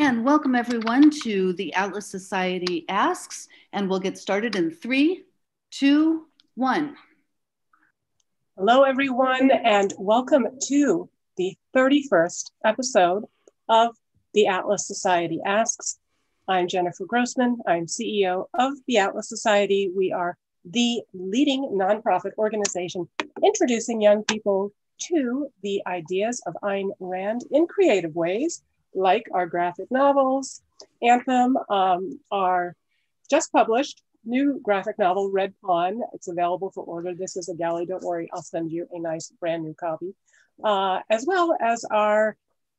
And welcome everyone to the Atlas Society Asks, and we'll get started in three, two, one. Hello everyone, and welcome to the 31st episode of the Atlas Society Asks. I'm Jennifer Grossman. I'm CEO of the Atlas Society. We are the leading nonprofit organization introducing young people to the ideas of Ayn Rand in creative ways, like our graphic novels. Anthem, um, our just published new graphic novel, Red Pawn. It's available for order. This is a galley. Don't worry, I'll send you a nice brand new copy, uh, as well as our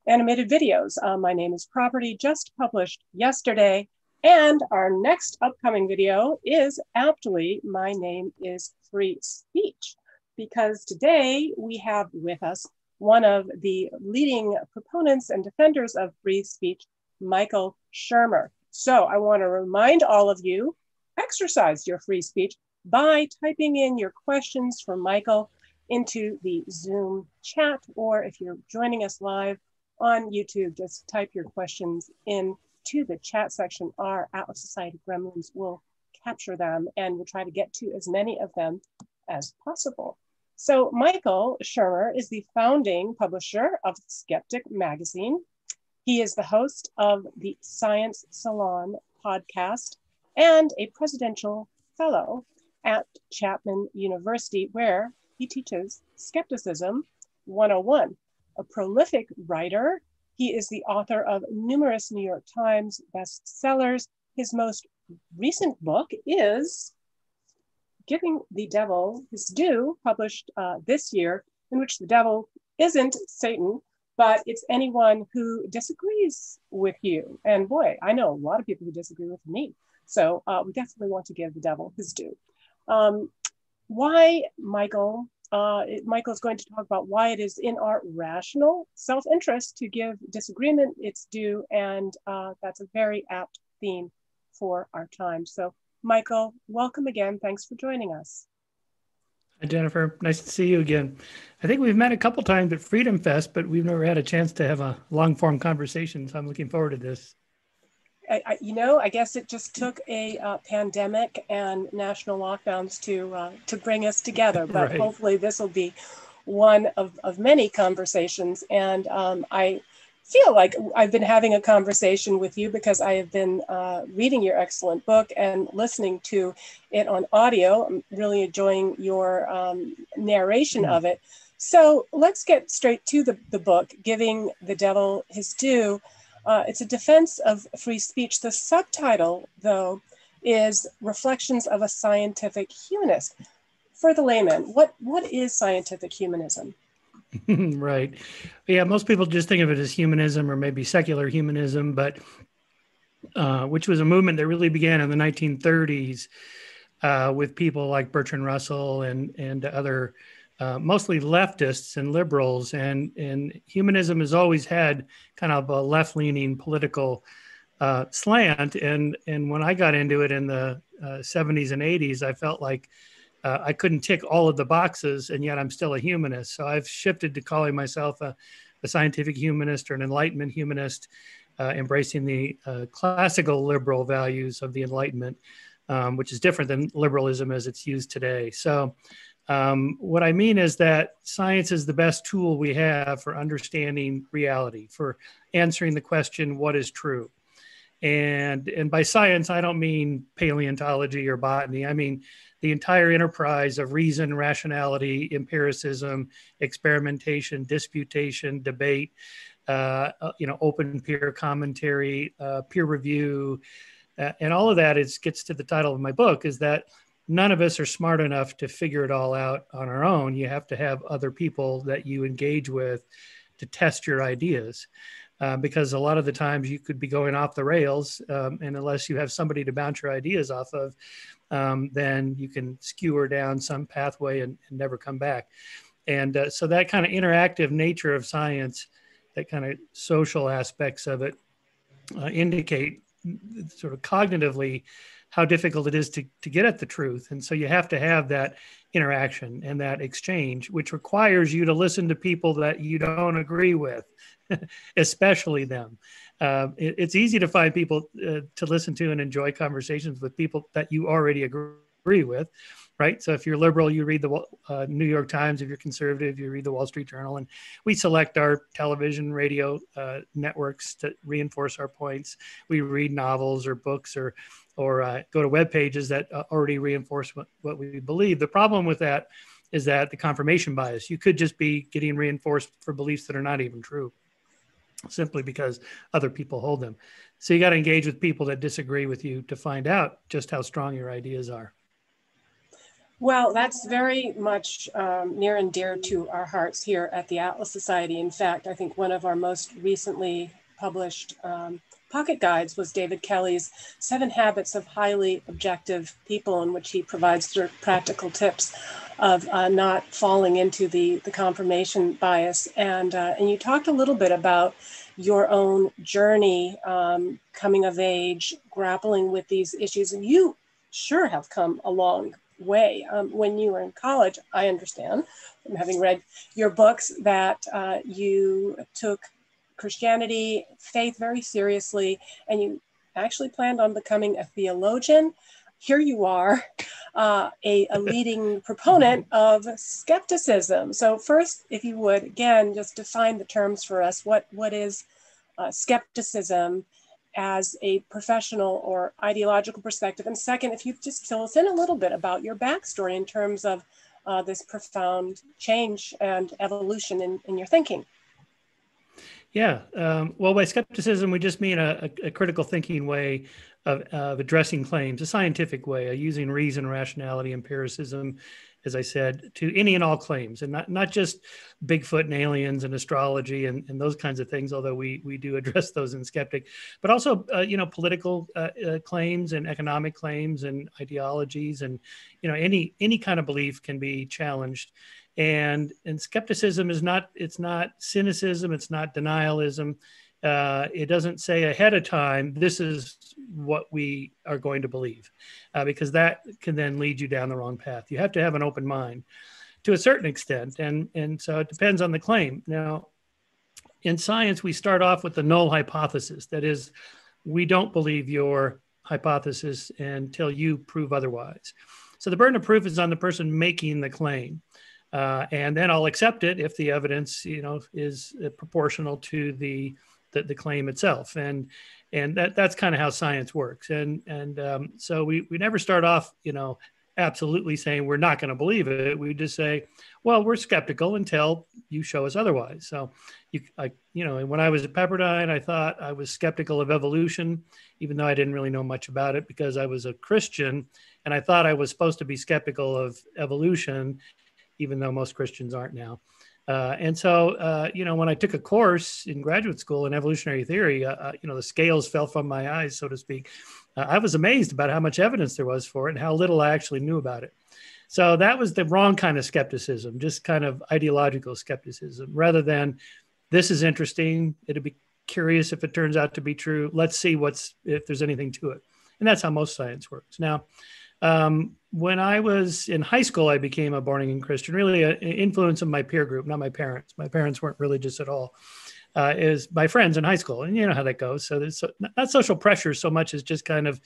animated videos. Uh, my name is Property, just published yesterday. And our next upcoming video is aptly, My Name is Free Speech because today we have with us one of the leading proponents and defenders of free speech, Michael Shermer. So I want to remind all of you, exercise your free speech by typing in your questions for Michael into the Zoom chat, or if you're joining us live on YouTube, just type your questions in to the chat section. Our Atlas Society Gremlins will capture them and we'll try to get to as many of them as possible. So Michael Shermer is the founding publisher of Skeptic Magazine. He is the host of the Science Salon podcast and a presidential fellow at Chapman University, where he teaches Skepticism 101. A prolific writer, he is the author of numerous New York Times bestsellers. His most recent book is Giving the Devil His Due, published uh, this year, in which the devil isn't Satan, but it's anyone who disagrees with you. And boy, I know a lot of people who disagree with me. So uh, we definitely want to give the devil his due. Um, why, Michael? Uh, Michael is going to talk about why it is in our rational self interest to give disagreement its due. And uh, that's a very apt theme for our time. So Michael, welcome again. Thanks for joining us. Hi, Jennifer. Nice to see you again. I think we've met a couple times at Freedom Fest, but we've never had a chance to have a long form conversation. So I'm looking forward to this. I, I, you know, I guess it just took a uh, pandemic and national lockdowns to uh, to bring us together. But right. hopefully, this will be one of, of many conversations. And um, I feel like I've been having a conversation with you because I have been uh, reading your excellent book and listening to it on audio. I'm really enjoying your um, narration of it. So let's get straight to the, the book, Giving the Devil His Due. Uh, it's a defense of free speech. The subtitle, though, is Reflections of a Scientific Humanist. For the layman, what, what is scientific humanism? right. Yeah, most people just think of it as humanism or maybe secular humanism, but uh, which was a movement that really began in the 1930s uh, with people like Bertrand Russell and and other uh, mostly leftists and liberals. And and humanism has always had kind of a left leaning political uh, slant. And and when I got into it in the 70s uh, and 80s, I felt like uh, I couldn't tick all of the boxes, and yet I'm still a humanist. So I've shifted to calling myself a, a scientific humanist or an Enlightenment humanist, uh, embracing the uh, classical liberal values of the Enlightenment, um, which is different than liberalism as it's used today. So, um, what I mean is that science is the best tool we have for understanding reality, for answering the question, what is true? And, and by science, I don't mean paleontology or botany. I mean the entire enterprise of reason, rationality, empiricism, experimentation, disputation, debate, uh, uh, you know, open peer commentary, uh, peer review, uh, and all of that is gets to the title of my book is that none of us are smart enough to figure it all out on our own. You have to have other people that you engage with to test your ideas. Uh, because a lot of the times you could be going off the rails, um, and unless you have somebody to bounce your ideas off of, um, then you can skewer down some pathway and, and never come back. And uh, so that kind of interactive nature of science, that kind of social aspects of it, uh, indicate sort of cognitively how difficult it is to, to get at the truth. And so you have to have that interaction and that exchange, which requires you to listen to people that you don't agree with, especially them. Uh, it, it's easy to find people uh, to listen to and enjoy conversations with people that you already agree with right? So if you're liberal, you read the uh, New York Times. If you're conservative, you read the Wall Street Journal. And we select our television, radio uh, networks to reinforce our points. We read novels or books or or uh, go to web pages that uh, already reinforce what, what we believe. The problem with that is that the confirmation bias. You could just be getting reinforced for beliefs that are not even true, simply because other people hold them. So you got to engage with people that disagree with you to find out just how strong your ideas are. Well, that's very much um, near and dear to our hearts here at the Atlas Society. In fact, I think one of our most recently published um, pocket guides was David Kelley's Seven Habits of Highly Objective People, in which he provides practical tips of uh, not falling into the, the confirmation bias. And, uh, and you talked a little bit about your own journey, um, coming of age, grappling with these issues. And you sure have come a long way. Um, when you were in college, I understand from having read your books that uh, you took Christianity, faith very seriously, and you actually planned on becoming a theologian. Here you are, uh, a, a leading proponent of skepticism. So, first, if you would, again, just define the terms for us. What, what is uh, skepticism? As a professional or ideological perspective? And second, if you just fill us in a little bit about your backstory in terms of uh, this profound change and evolution in, in your thinking. Yeah. Um, well, by skepticism, we just mean a, a, critical thinking way of, of, addressing claims, a scientific way, of using reason, rationality, empiricism, as I said, to any and all claims, and not not just Bigfoot and aliens and astrology and, and those kinds of things. Although we we do address those in Skeptic, but also uh, you know political uh, uh, claims and economic claims and ideologies, and you know any any kind of belief can be challenged. And and skepticism is not it's not cynicism, it's not denialism uh, it doesn't say ahead of time this is what we are going to believe uh, because that can then lead you down the wrong path. You have to have an open mind to a certain extent and and so it depends on the claim. Now in science we start off with the null hypothesis. That is we don't believe your hypothesis until you prove otherwise. So the burden of proof is on the person making the claim uh, and then i'll accept it if the evidence you know is proportional to the the, the claim itself. And and that that's kind of how science works. And and um, so we we never start off you know absolutely saying we're not going to believe it. We just say well we're skeptical until you show us otherwise. So you I, you know when i was at pepperdine i thought i was skeptical of evolution even though i didn't really know much about it because i was a christian. And i thought i was supposed to be skeptical of evolution even though most christians aren't now uh, and so, uh, you know, when I took a course in graduate school in evolutionary theory, uh, uh you know, the scales fell from my eyes, so to speak. Uh, I was amazed about how much evidence there was for it and how little I actually knew about it. So that was the wrong kind of skepticism, just kind of ideological skepticism, rather than this is interesting. It'd be curious if it turns out to be true. Let's see what's if there's anything to it. And that's how most science works. Now, um, when I was in high school, I became a born again Christian, really an influence of my peer group, not my parents. My parents weren't religious at all. Uh, is my friends in high school, and you know how that goes. So there's so, not social pressure so much as just kind of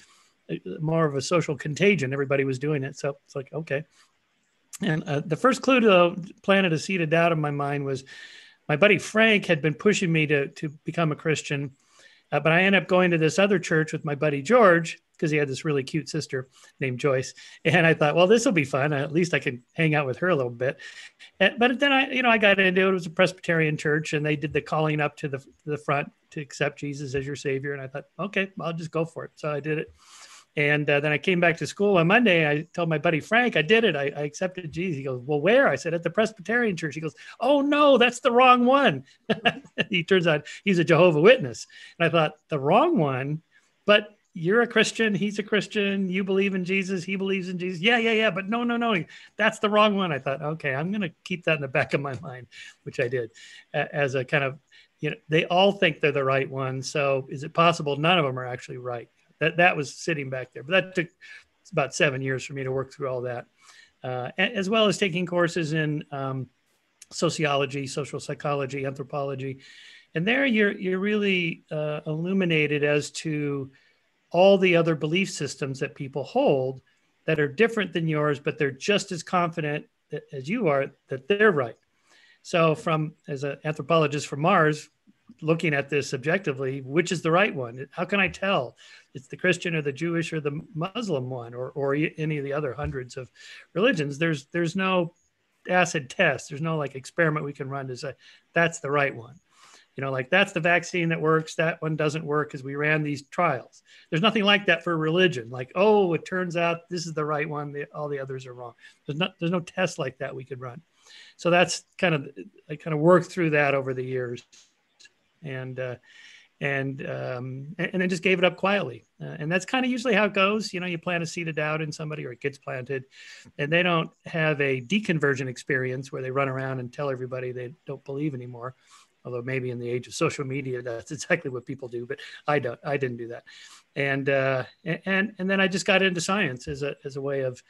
uh, more of a social contagion. Everybody was doing it, so it's like okay. And uh, the first clue to planted a seed of doubt in my mind was my buddy Frank had been pushing me to to become a Christian, uh, but I ended up going to this other church with my buddy George, because he had this really cute sister named Joyce. And I thought, well, this will be fun. At least I can hang out with her a little bit. But then I, you know, I got into it. It was a Presbyterian church, and they did the calling up to the the front to accept Jesus as your Savior. And I thought, okay, I'll just go for it. So I did it. And uh, then I came back to school on Monday. I told my buddy Frank, I did it. I, I, accepted Jesus. He goes, Well, where? I said, At the Presbyterian church. He goes, Oh, no, that's the wrong one. he turns out he's a Jehovah Witness. And I thought, The wrong one? But you're a Christian, he's a Christian, you believe in Jesus, he believes in Jesus. Yeah, yeah, yeah. But no, no, no, that's the wrong one. I thought, okay, I'm going to keep that in the back of my mind, which I did as a kind of, you know, they all think they're the right one. So is it possible none of them are actually right? that that was sitting back there. But that took about seven years for me to work through all that, uh, as well as taking courses in um, sociology, social psychology, anthropology, and there you're you're really uh, illuminated as to all the other belief systems that people hold that are different than yours, but they're just as confident as you are that they're right. So, from as an anthropologist from Mars, looking at this objectively, which is the right one? How can I tell? It's the Christian or the Jewish or the Muslim one, or or any of the other hundreds of religions. There's there's no acid test. There's no like experiment we can run to say that's the right one. You know, like that's the vaccine that works. That one doesn't work because we ran these trials. There's nothing like that for religion. Like, oh, it turns out this is the right one. The, all the others are wrong. There's not. There's no test like that we could run. So that's kind of I kind of worked through that over the years and uh, and um, and then just gave it up quietly. Uh, and that's kind of usually how it goes. You know, you plant a seed of doubt in somebody, or it gets planted, and they don't have a deconversion experience where they run around and tell everybody they don't believe anymore. Although maybe in the age of social media, that's exactly what people do. But I don't. I didn't do that. And uh, and and then I just got into science as a as a way of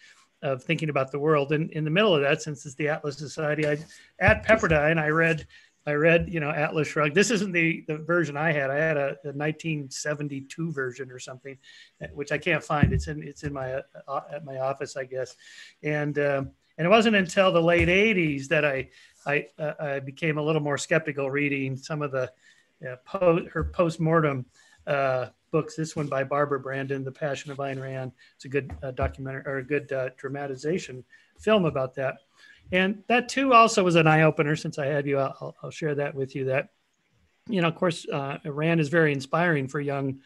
of thinking about the world. And in the middle of that, since it's the Atlas Society, I at Pepperdine I read I read, you know, Atlas Shrugged. This isn't the the version I had. I had a, a 1972 version or something, which I can't find. It's in it's in my uh, at my office, I guess. And um, and it wasn't until the late 80s that I I, uh, I became a little more skeptical reading some of the uh, po- her postmortem uh, books. This one by Barbara Branden, The Passion of Ayn Rand. It's a good uh, documentary or a good uh, dramatization film about that. And that too also was an eye opener. Since I had you, I'll, I'll, share that with you. That you know, of course, uh, Ayn Rand is very inspiring for young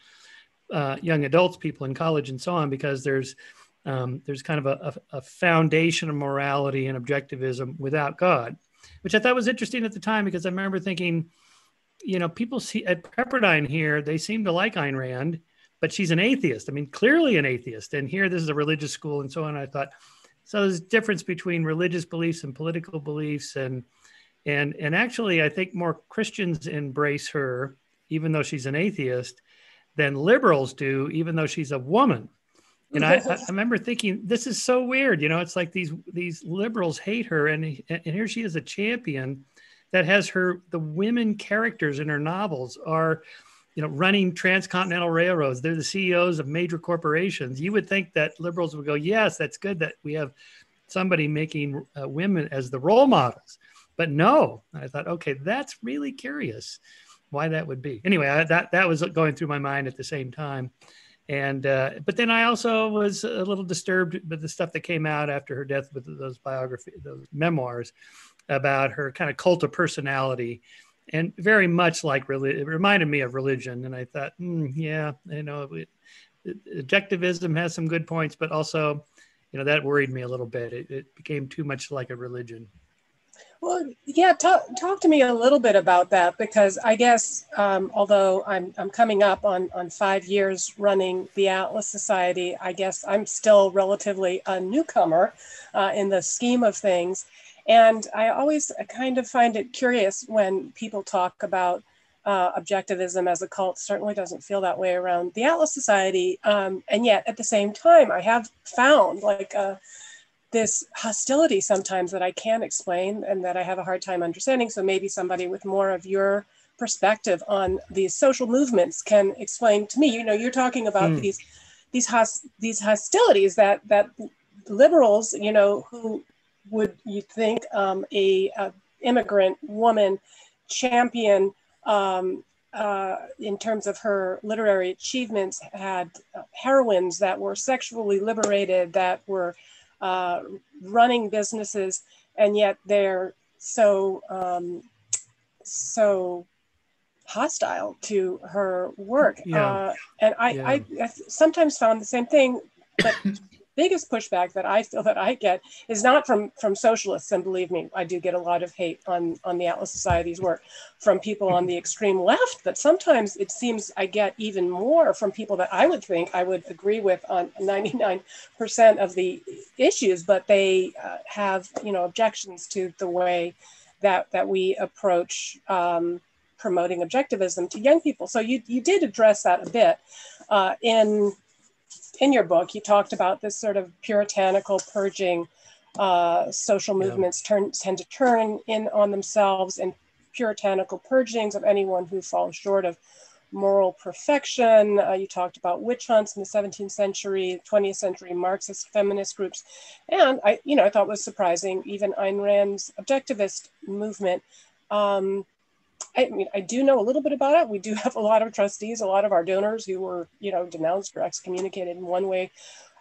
uh, young adults, people in college, and so on, because there's um, there's kind of a, a, foundation of morality and objectivism without God, which I thought was interesting at the time because I remember thinking, you know, people see at Pepperdine here, they seem to like Ayn Rand, but she's an atheist. I mean, clearly an atheist. And here, this is a religious school and so on. I thought, so there's a difference between religious beliefs and political beliefs, and and and actually, I think more Christians embrace her, even though she's an atheist, than liberals do, even though she's a woman. And I, I remember thinking, this is so weird. You know, it's like these these liberals hate her, and and here she is a champion that has her the women characters in her novels are you know, running transcontinental railroads. They're the CEOs of major corporations. You would think that liberals would go, yes, that's good that we have somebody making uh, women as the role models. But no, I thought, okay, that's really curious why that would be. Anyway, I, that that was going through my mind at the same time. And uh, but then I also was a little disturbed with the stuff that came out after her death with those biography, those memoirs about her kind of cult of personality and very much like religion. It reminded me of religion, and I thought, mm, yeah, you know, it, it, objectivism has some good points, but also, you know, that worried me a little bit. It, it became too much like a religion. Well, yeah, talk, talk to me a little bit about that because I guess um, although I'm, I'm coming up on, on five years running the Atlas Society, I guess I'm still relatively a newcomer uh, in the scheme of things. And I always kind of find it curious when people talk about uh, objectivism as a cult. Certainly doesn't feel that way around the Atlas Society. Um, and yet, at the same time, I have found like uh, this hostility sometimes that I can't explain and that I have a hard time understanding. So maybe somebody with more of your perspective on these social movements can explain to me. You know, you're talking about mm. these these host, these hostilities that that liberals, you know, who would you think um, a, a, immigrant woman champion um, uh, in terms of her literary achievements had uh, heroines that were sexually liberated that were uh, running businesses and yet they're so um, so hostile to her work yeah. Uh, and I, yeah. I, I sometimes found the same thing but biggest pushback that I feel that I get is not from from socialists, and believe me, I do get a lot of hate on on the Atlas Society's work from people on the extreme left, but sometimes it seems I get even more from people that I would think I would agree with on 99% of the issues, but they uh, have you know objections to the way that that we approach um, promoting objectivism to young people. So you, you did address that a bit uh, in, in your book. You talked about this sort of puritanical purging. Uh, social movements yeah. turn, tend to turn in on themselves and puritanical purgings of anyone who falls short of moral perfection. Uh, you talked about witch hunts in the 17th century, 20th century Marxist feminist groups. And I, you know, I thought was surprising, even Ayn Rand's objectivist movement. Um, I mean, I do know a little bit about it. We do have a lot of trustees, a lot of our donors who were, you know, denounced or excommunicated in one way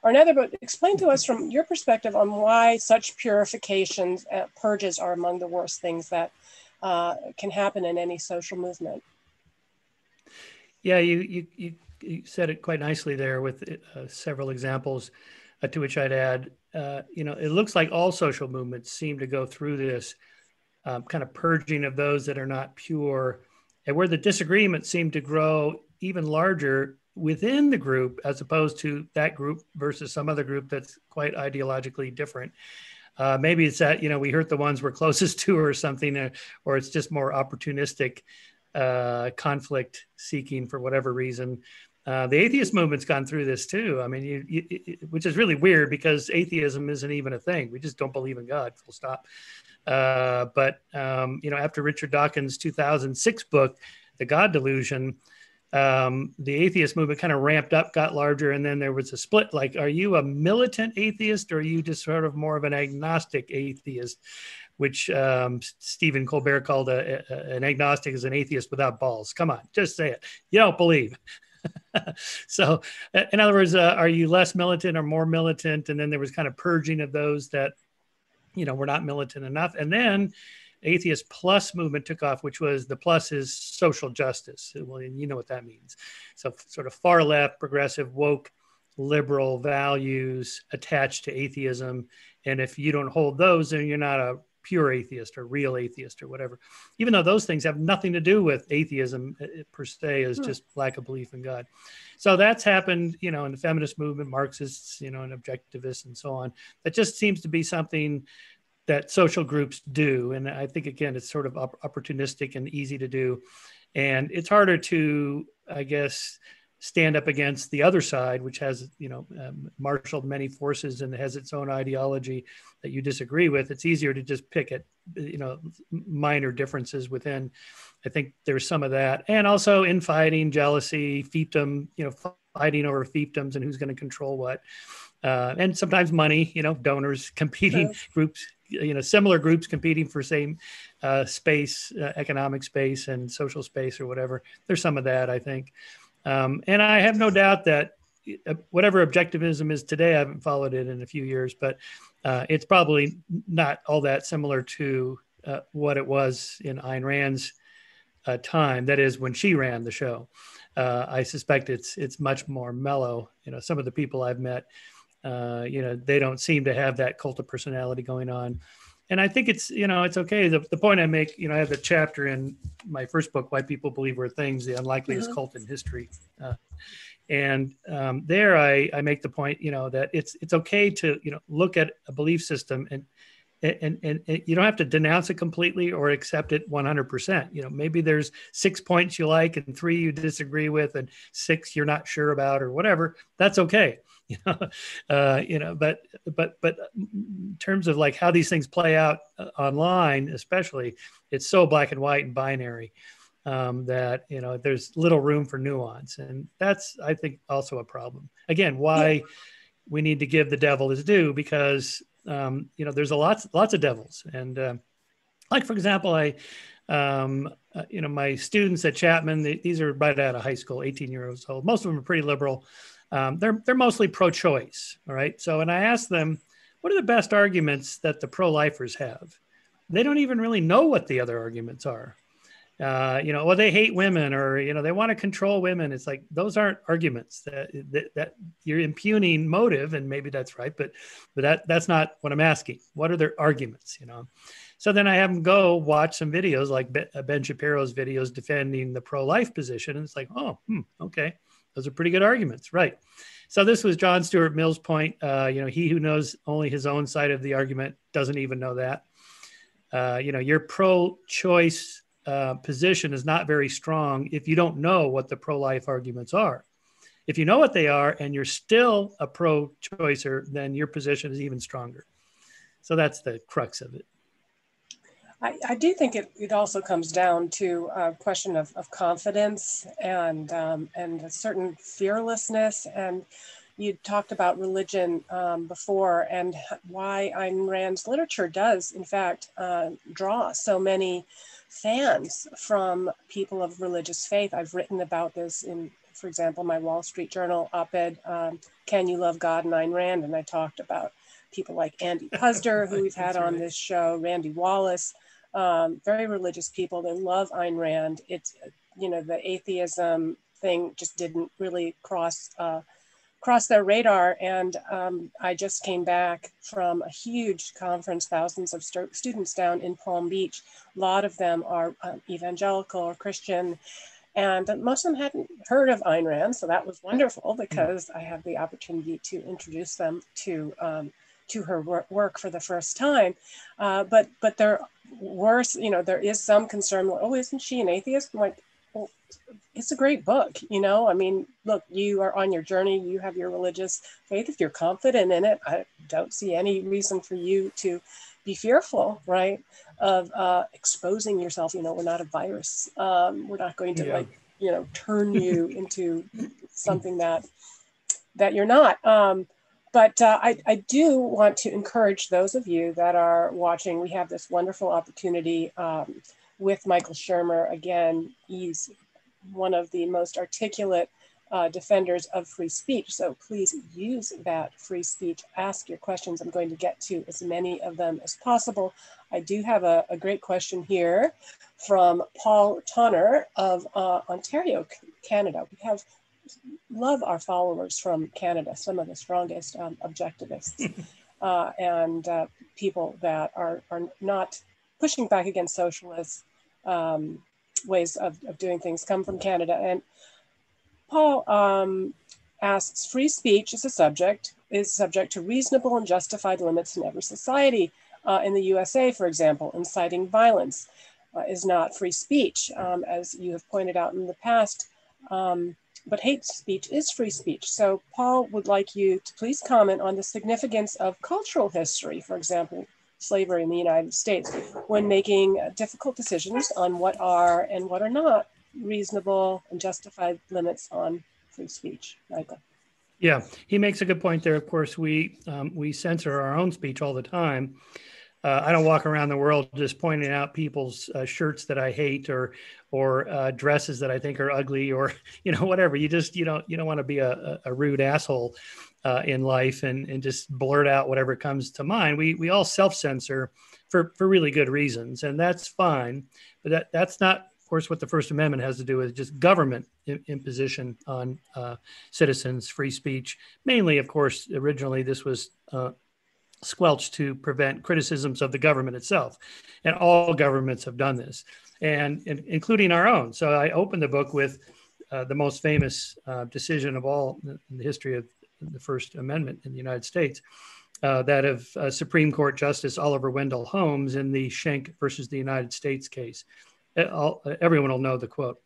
or another. But explain to us from your perspective on why such purifications, uh, purges are among the worst things that uh, can happen in any social movement. Yeah, you, you, you, you said it quite nicely there with uh, several examples uh, to which I'd add. Uh, you know, it looks like all social movements seem to go through this um, kind of purging of those that are not pure, and where the disagreements seem to grow even larger within the group as opposed to that group versus some other group that's quite ideologically different. Uh, maybe it's that you know we hurt the ones we're closest to or something, uh, or it's just more opportunistic uh, conflict seeking for whatever reason. Uh, the atheist movement's gone through this too. I mean, you, you, which is really weird because atheism isn't even a thing. We just don't believe in God, full stop. Uh, but um, you know, after Richard Dawkins' 2006 book, The God Delusion, um, the atheist movement kind of ramped up, got larger, and then there was a split. Like, are you a militant atheist, or are you just sort of more of an agnostic atheist? Which um, Stephen Colbert called a, a, an agnostic is an atheist without balls. Come on, just say it. You don't believe. so, in other words, uh, are you less militant or more militant? And then there was kind of purging of those that, you know, were not militant enough. And then atheist plus movement took off, which was the plus is social justice. Well, you know what that means. So, sort of far left, progressive, woke, liberal values attached to atheism. And if you don't hold those, then you're not a pure atheist or real atheist or whatever. Even though those things have nothing to do with atheism uh, uh, per se, is just lack of belief in God. So that's happened, you know, in the feminist movement, Marxists, you know, and objectivists and so on. That just seems to be something that social groups do. And I think, again, it's sort of opportunistic and easy to do. And it's harder to, I guess, stand up against the other side, which has, you know, um, marshaled many forces and has its own ideology that you disagree with. It's easier to just pick at, you know, minor differences within. I think there's some of that. And also infighting, jealousy, fiefdom, you know, fighting over fiefdoms and who's going to control what. Uh, and sometimes money, you know, donors, competing groups you know similar groups competing for same uh, space uh, economic space and social space or whatever there's some of that i think um, and i have no doubt that uh, whatever objectivism is today i haven't followed it in a few years but uh, it's probably not all that similar to uh, what it was in Ayn Rand's uh, time. That is when she ran the show. I suspect it's it's much more mellow. You know, some of the people I've met uh, you know, they don't seem to have that cult of personality going on. And I think it's, you know, it's okay. The, the point I make, you know, I have a chapter in my first book, Why People Believe Weird Things, the unlikeliest mm-hmm. cult in history. Uh, and um, there I, I make the point, you know, that it's, it's okay to, you know, look at a belief system and, and, and, and, you don't have to denounce it completely or accept it 100% you know maybe there's six points you like and three you disagree with and six you're not sure about or whatever that's okay you know uh, you know but but but in terms of like how these things play out uh, online especially it's so black and white and binary um, that you know there's little room for nuance and that's i think also a problem again why yeah. we need to give the devil his due because um, you know there's a lots lots of devils and uh, like for example i um, uh, you know my students at chapman they, these are right out of high school 18 years old most of them are pretty liberal um, they're they're mostly pro-choice. All right. So, and I asked them, what are the best arguments that the pro-lifers have? They don't even really know what the other arguments are. Uh, you know, well, they hate women, or you know, they want to control women. It's like those aren't arguments. That, that that you're impugning motive, and maybe that's right, but but that that's not what I'm asking. What are their arguments? You know. So then I have them go watch some videos like Ben Shapiro's videos defending the pro-life position, and it's like, oh, hmm, okay those are pretty good arguments, right? So this was John Stuart Mill's point. Uh, you know, he who knows only his own side of the argument doesn't even know that. Uh, you know, your pro-choice uh, position is not very strong if you don't know what the pro life arguments are. If you know what they are and you're still a pro choicer, then your position is even stronger. So that's the crux of it. I, I do think it, it also comes down to a question of, of confidence and, um, and a certain fearlessness. And you talked about religion um, before and why Ayn Rand's literature does, in fact, uh, draw so many fans from people of religious faith. I've written about this in, for example, my Wall Street Journal op-ed, um, Can You Love God and Ayn Rand? And I talked about people like Andy Puzder, who we've had on this show, Randy Wallace, um, very religious people. They love Ayn Rand. It's, you know, the atheism thing just didn't really cross uh, cross their radar. And um, I just came back from a huge conference, thousands of st students down in Palm Beach. A lot of them are um, evangelical or Christian. And most of them hadn't heard of Ayn Rand, so that was wonderful because I had the opportunity to introduce them to um, to her work for the first time. Uh, but but there worse, you know, there is some concern. Oh, isn't she an atheist? I'm like, well, it's a great book. You know, I mean, look, you are on your journey. You have your religious faith. If you're confident in it, I don't see any reason for you to be fearful, right, of uh, exposing yourself. You know, we're not a virus. Um, we're not going to yeah. like, you know, turn you into something that that you're not. Um, but uh, I, I, do want to encourage those of you that are watching. We have this wonderful opportunity um, with Michael Shermer. Again, he's one of the most articulate uh, defenders of free speech. So please use that free speech. Ask your questions. I'm going to get to as many of them as possible. I do have a, a great question here from Paul Tonner of uh, Ontario, Canada. We have love our followers from Canada, some of the strongest um, objectivists uh, and uh, people that are, are not pushing back against socialist um, ways of, of doing things come from Canada. And Paul um, asks, free speech is a subject, is subject to reasonable and justified limits in every society. Uh, in the USA, for example, inciting violence uh, is not free speech. Um, as you have pointed out in the past, um, but hate speech is free speech. So Paul would like you to please comment on the significance of cultural history, for example, slavery in the United States, when making difficult decisions on what are and what are not reasonable and justified limits on free speech. Michael. Yeah, he makes a good point there. Of course, we um, we censor our own speech all the time, uh, I don't walk around the world just pointing out people's uh, shirts that I hate or or uh, dresses that I think are ugly or you know whatever. You just you don't you don't want to be a, a rude asshole uh, in life and and just blurt out whatever comes to mind. We we all self censor for for really good reasons, and that's fine. But that that's not. Of course, what the First Amendment has to do with just government imposition on uh, citizens, free speech. Mainly, of course, originally this was uh, squelched to prevent criticisms of the government itself. And all governments have done this, and, and including our own. So I opened the book with uh, the most famous uh, decision of all in the history of the First Amendment in the United States. Uh, that of uh, Supreme Court Justice Oliver Wendell Holmes in the Schenck versus the United States case. Uh, all, everyone will know the quote.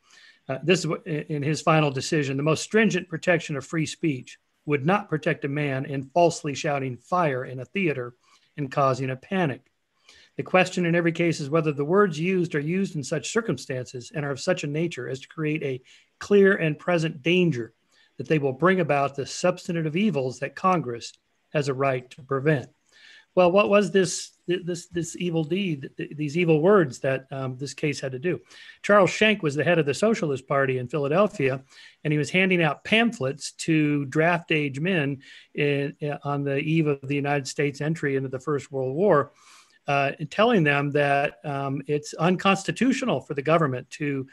Uh, this is in his final decision the most stringent protection of free speech would not protect a man in falsely shouting fire in a theater and causing a panic. The question in every case is whether the words used are used in such circumstances and are of such a nature as to create a clear and present danger that they will bring about the substantive evils that Congress has a right to prevent. Well, what was this this this evil deed, these evil words that um, this case had to do? Charles Schenck was the head of the Socialist Party in Philadelphia, and he was handing out pamphlets to draft age men in, in, on the eve of the United States entry into the First World War, uh, telling them that um, it's unconstitutional for the government to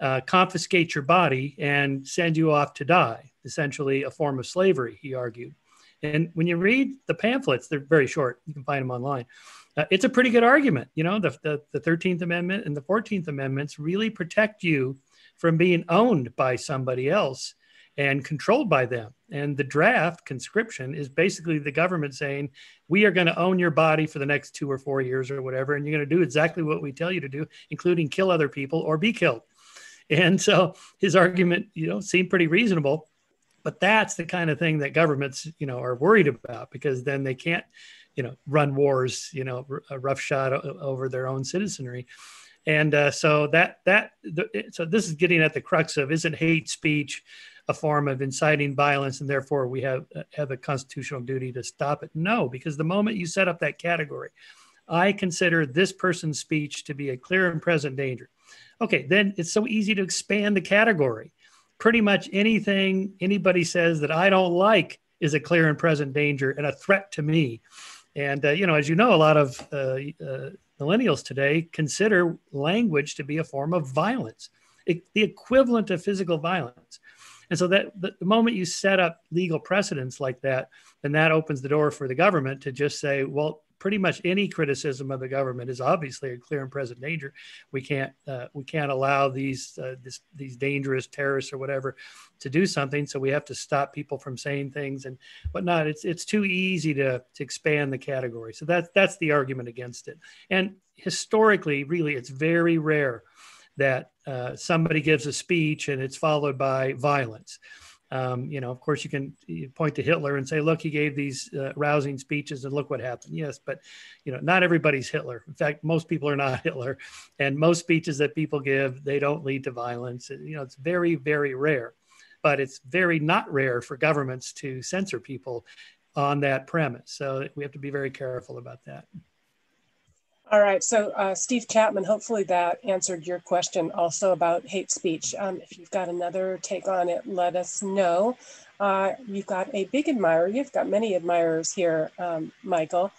uh, confiscate your body and send you off to die, essentially a form of slavery, he argued. And when you read the pamphlets, they're very short. You can find them online. Uh, it's a pretty good argument. You know, the, the, the 13th Amendment and the 14th Amendments really protect you from being owned by somebody else and controlled by them. And the draft conscription is basically the government saying, we are going to own your body for the next two or four years or whatever. And you're going to do exactly what we tell you to do, including kill other people or be killed. And so his argument, you know, seemed pretty reasonable. But that's the kind of thing that governments, you know, are worried about because then they can't, you know, run wars, you know, a roughshod over their own citizenry. And uh, so that that the, so this is getting at the crux of isn't hate speech a form of inciting violence and therefore we have have a constitutional duty to stop it? No because the moment you set up that category i consider this person's speech to be a clear and present danger. Okay then it's so easy to expand the category pretty much anything anybody says that i don't like is a clear and present danger and a threat to me. And uh, you know as you know a lot of uh, uh, millennials today consider language to be a form of violence it, the equivalent of physical violence. And so that the, the moment you set up legal precedents like that, then that opens the door for the government to just say, well, pretty much any criticism of the government is obviously a clear and present danger. We can't uh, we can't allow these uh, this, these dangerous terrorists or whatever to do something. So we have to stop people from saying things and whatnot. It's it's too easy to to expand the category. So that's that's the argument against it. And historically, really, it's very rare that uh, somebody gives a speech and it's followed by violence. Um, you know, of course, you can point to Hitler and say, "Look, he gave these uh, rousing speeches, and look what happened." Yes, but you know, not everybody's Hitler. In fact, most people are not Hitler, and most speeches that people give they don't lead to violence. You know, it's very, very rare, but it's very not rare for governments to censor people on that premise. So we have to be very careful about that. All right, so uh, Steve Chapman, hopefully that answered your question also about hate speech. Um, if you've got another take on it, let us know. Uh, you've got a big admirer, you've got many admirers here, um, Michael,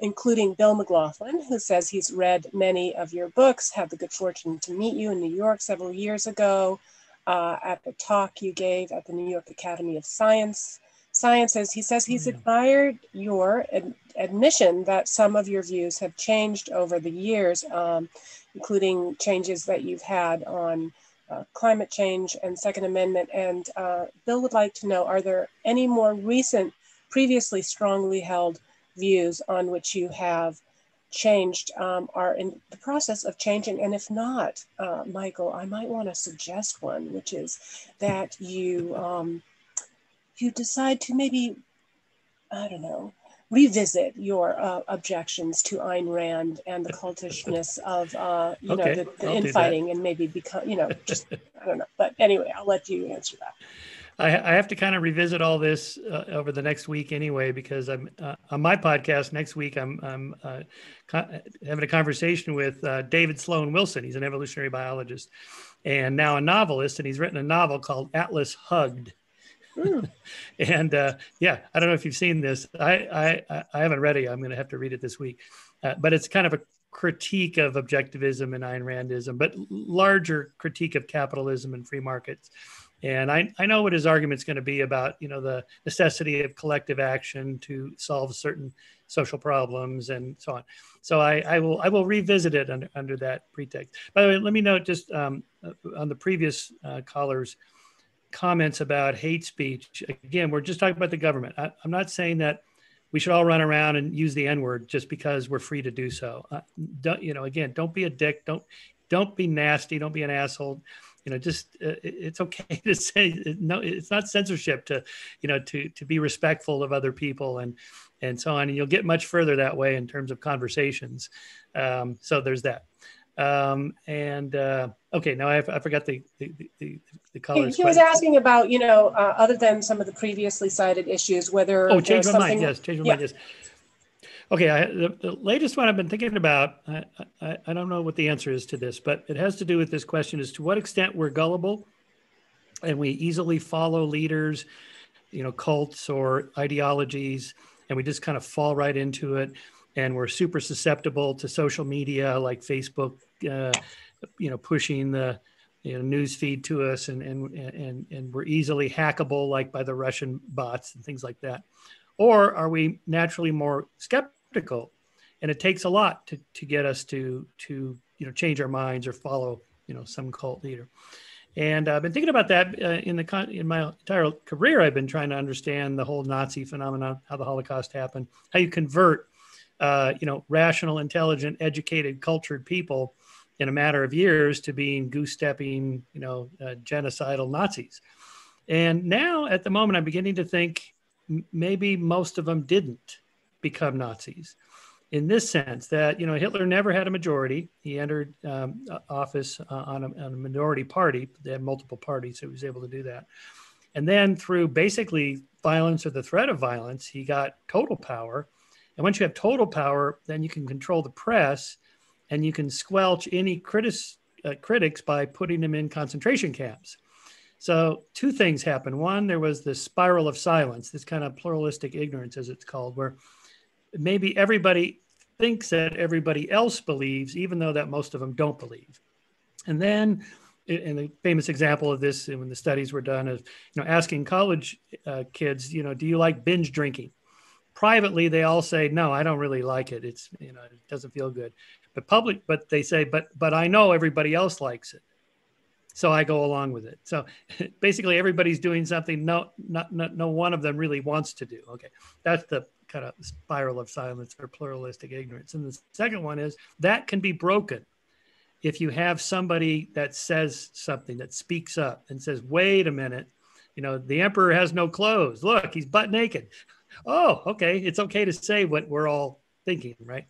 including Bill McLaughlin, who says he's read many of your books, had the good fortune to meet you in New York several years ago uh, at the talk you gave at the New York Academy of Science sciences, he says he's mm. admired your admission that some of your views have changed over the years, um, including changes that you've had on uh, climate change and Second Amendment. And uh, Bill would like to know, are there any more recent, previously strongly held views on which you have changed, um, are in the process of changing? And if not, uh, Michael, I might want to suggest one, which is that you um, you decide to maybe, I don't know, revisit your uh, objections to Ayn Rand and the cultishness of, uh, you okay, know, the, the infighting and maybe become, you know, just, I don't know. But anyway, I'll let you answer that. I, I have to kind of revisit all this uh, over the next week anyway, because I'm uh, on my podcast next week. I'm, I'm uh, having a conversation with uh, David Sloan Wilson. He's an evolutionary biologist and now a novelist, and he's written a novel called Atlas Hugged and uh, yeah, I don't know if you've seen this. I I, I haven't read it. I'm going to have to read it this week. Uh, but it's kind of a critique of objectivism and Ayn Randism, but larger critique of capitalism and free markets. And I, I know what his argument's going to be about, you know, the necessity of collective action to solve certain social problems and so on. So I, I will I will revisit it under, under that pretext. By the way, let me note just um, uh, on the previous uh, callers comments about hate speech. Again, we're just talking about the government. I, am not saying that we should all run around and use the N word just because we're free to do so. Uh, don't, you know, again, don't be a dick. Don't don't be nasty. Don't be an asshole. You know, just uh, it's okay to say no. It's not censorship to, you know, to to be respectful of other people and and so on. And you'll get much further that way in terms of conversations. Um, so there's that. Um, and uh, okay, now I, I forgot the the the, the colors. He, he was asking about you know uh, other than some of the previously cited issues, whether oh, change my something... mind. Yes, change my yeah. mind. Yes. Okay, I, the, the, latest one I've been thinking about, I, I, I don't know what the answer is to this, but it has to do with this question: as to what extent we're gullible, and we easily follow leaders, you know, cults or ideologies, and we just kind of fall right into it and we're super susceptible to social media like Facebook, uh, you know, pushing the you know, news feed to us, and and and and we're easily hackable like by the Russian bots and things like that, or are we naturally more skeptical? And it takes a lot to to get us to to you know change our minds or follow you know some cult leader. And I've been thinking about that uh, in the in my entire career. I've been trying to understand the whole Nazi phenomenon, how the Holocaust happened, how you convert, uh, you know, rational, intelligent, educated, cultured people in a matter of years to being goose-stepping, you know, uh, genocidal Nazis. And now, at the moment, I'm beginning to think maybe most of them didn't become Nazis in this sense that you know Hitler never had a majority. He entered um, office uh, on, a, on, a, minority party. They had multiple parties, so he was able to do that. And then through basically violence or the threat of violence, he got total power. And once you have total power, then you can control the press, and you can squelch any critics uh, critics by putting them in concentration camps. So two things happened. One, there was this spiral of silence, this kind of pluralistic ignorance, as it's called, where maybe everybody thinks that everybody else believes, even though that most of them don't believe. And then, and the famous example of this, when the studies were done, is you know asking college uh, kids, you know, do you like binge drinking? Privately, they all say, no, I don't really like it. It's you know, it doesn't feel good. But public, but they say, but but I know everybody else likes it, so I go along with it. So basically, everybody's doing something. No, not, not no one of them really wants to do. Okay, that's the kind of spiral of silence or pluralistic ignorance. And the second one is that can be broken if you have somebody that says something that speaks up and says, wait a minute, you know, the emperor has no clothes. Look, he's butt naked. Oh, okay. It's okay to say what we're all thinking, right?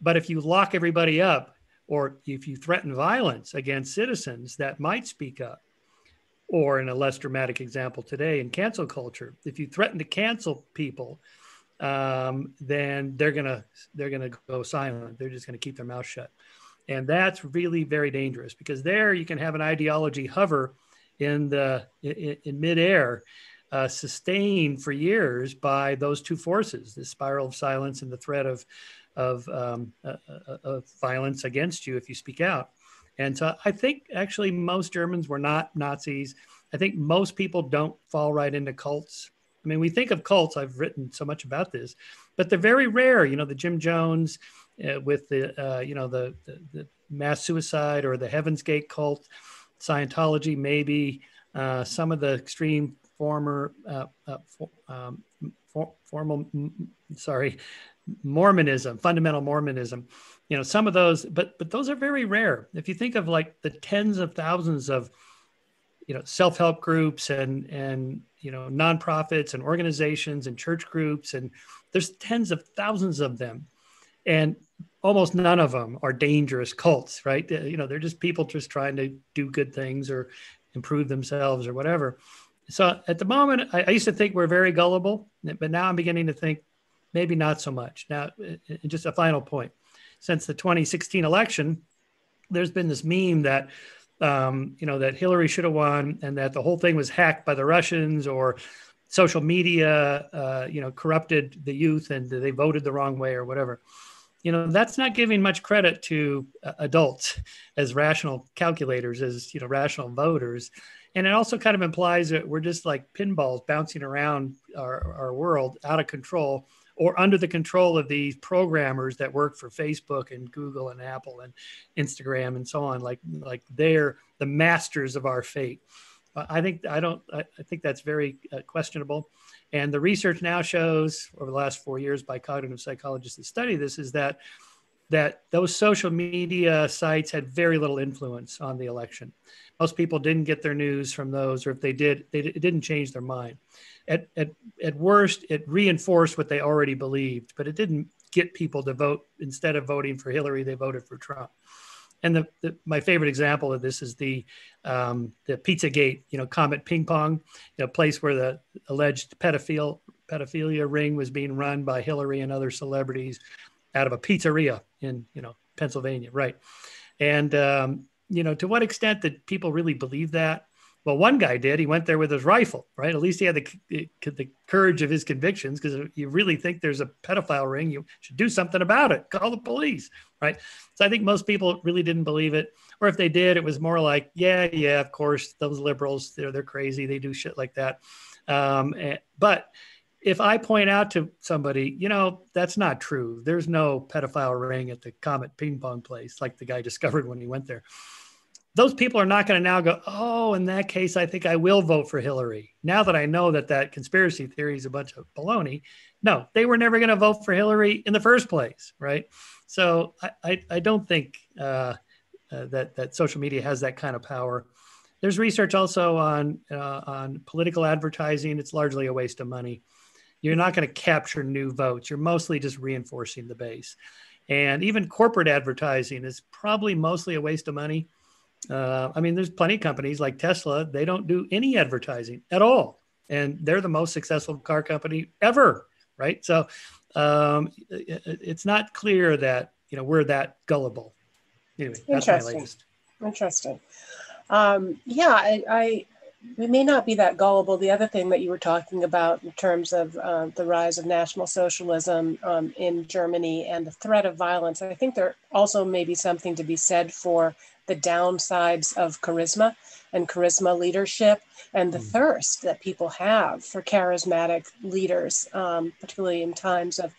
But if you lock everybody up or if you threaten violence against citizens that might speak up, or in a less dramatic example today in cancel culture, if you threaten to cancel people um, then they're gonna they're gonna go silent. They're just gonna keep their mouth shut, and that's really very dangerous because there you can have an ideology hover in the in, in midair, uh, sustained for years by those two forces: the spiral of silence and the threat of of, um, uh, uh, violence against you if you speak out. And so I think actually most Germans were not Nazis. I think most people don't fall right into cults I mean, we think of cults. I've written so much about this, but they're very rare. You know, the Jim Jones uh, with the uh, you know the, the, the mass suicide or the Heaven's Gate cult, Scientology, maybe uh, some of the extreme former uh, uh, for, um, for, formal sorry Mormonism, fundamental Mormonism. You know, some of those, but but those are very rare. If you think of like the tens of thousands of you know self-help groups and and you know nonprofits and organizations and church groups and there's tens of thousands of them and almost none of them are dangerous cults right you know they're just people just trying to do good things or improve themselves or whatever so at the moment I, I used to think we're very gullible but now i'm beginning to think maybe not so much now just a final point since the 2016 election there's been this meme that um, you know, that Hillary should have won and that the whole thing was hacked by the Russians or social media, uh, you know, corrupted the youth and they voted the wrong way or whatever. You know, that's not giving much credit to uh, adults as rational calculators, as, you know, rational voters. And it also kind of implies that we're just like pinballs bouncing around our, our world out of control or under the control of these programmers that work for Facebook and Google and Apple and Instagram and so on. Like like they're the masters of our fate. I think I don't. I, think that's very uh, questionable. And the research now shows over the last four years by cognitive psychologists that study this is that that those social media sites had very little influence on the election. Most people didn't get their news from those, or if they did, they, it didn't change their mind at, at, at worst, it reinforced what they already believed, but it didn't get people to vote. Instead of voting for Hillary, they voted for Trump. And the, the my favorite example of this is the um, the Pizzagate, you know, Comet Ping Pong, know, place where the alleged pedophile pedophilia ring was being run by Hillary and other celebrities out of a pizzeria in you know Pennsylvania, right? And um, you know, to what extent did people really believe that? Well, one guy did. He went there with his rifle, right? At least he had the, the courage of his convictions because you really think there's a pedophile ring, you should do something about it. Call the police, right? So I think most people really didn't believe it. Or if they did, it was more like, yeah, yeah, of course, those liberals, they're, they're crazy. They do shit like that. Um, and, but if I point out to somebody, you know, that's not true. There's no pedophile ring at the Comet ping pong place like the guy discovered when he went there those people are not going to now go, oh, in that case, I think I will vote for Hillary. Now that I know that that conspiracy theory is a bunch of baloney, no, they were never going to vote for Hillary in the first place, right? So I, I, I don't think uh, uh, that that social media has that kind of power. There's research also on uh, on political advertising. It's largely a waste of money. You're not going to capture new votes. You're mostly just reinforcing the base. And even corporate advertising is probably mostly a waste of money. Uh, I mean, there's plenty of companies like Tesla, they don't do any advertising at all. And they're the most successful car company ever, right? So um, it, it's not clear that, you know, we're that gullible. Anyway, that's my latest. Interesting. Um, yeah, I, I we may not be that gullible. The other thing that you were talking about in terms of uh, the rise of National Socialism um, in Germany and the threat of violence, I think there also may be something to be said for the downsides of charisma and charisma leadership and the mm. thirst that people have for charismatic leaders, um, particularly in times of